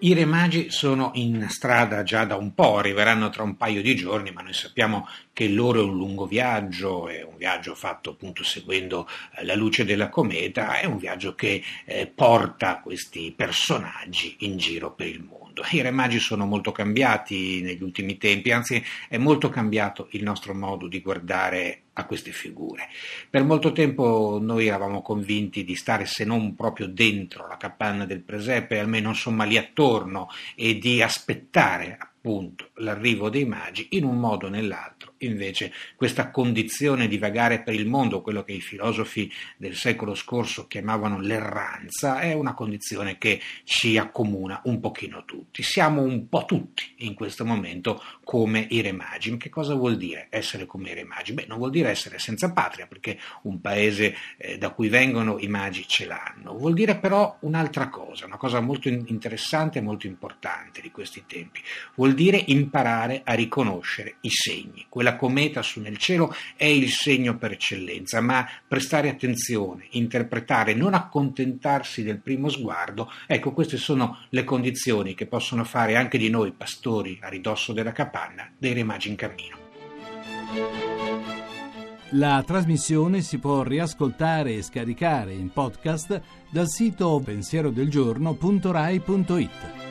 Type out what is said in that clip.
I Re Magi sono in strada già da un po', arriveranno tra un paio di giorni, ma noi sappiamo che loro è un lungo viaggio, è un viaggio fatto appunto seguendo eh, la luce della cometa, è un viaggio che eh, porta questi personaggi in giro per il mondo. I Re Magi sono molto cambiati negli ultimi tempi, anzi è molto cambiato il nostro modo di guardare a queste figure. Per molto tempo noi eravamo convinti di stare, se non proprio dentro la capanna del presepe, almeno insomma lì attorno e di aspettare appunto l'arrivo dei magi in un modo o nell'altro. Invece questa condizione di vagare per il mondo, quello che i filosofi del secolo scorso chiamavano l'erranza, è una condizione che ci accomuna un pochino tutti. Siamo un po' tutti in questo momento come i re. Che cosa vuol dire essere come i re? Beh, non vuol dire essere senza patria, perché un paese eh, da cui vengono i magi ce l'hanno. Vuol dire però un'altra cosa, una cosa molto interessante e molto importante di questi tempi. Vuol dire imparare a riconoscere i segni. Quella cometa su nel cielo è il segno per eccellenza, ma prestare attenzione, interpretare, non accontentarsi del primo sguardo, ecco queste sono le condizioni che possono fare anche di noi pastori a ridosso della capanna dei re magi in cammino. La trasmissione si può riascoltare e scaricare in podcast dal sito pensierodelgiorno.rai.it.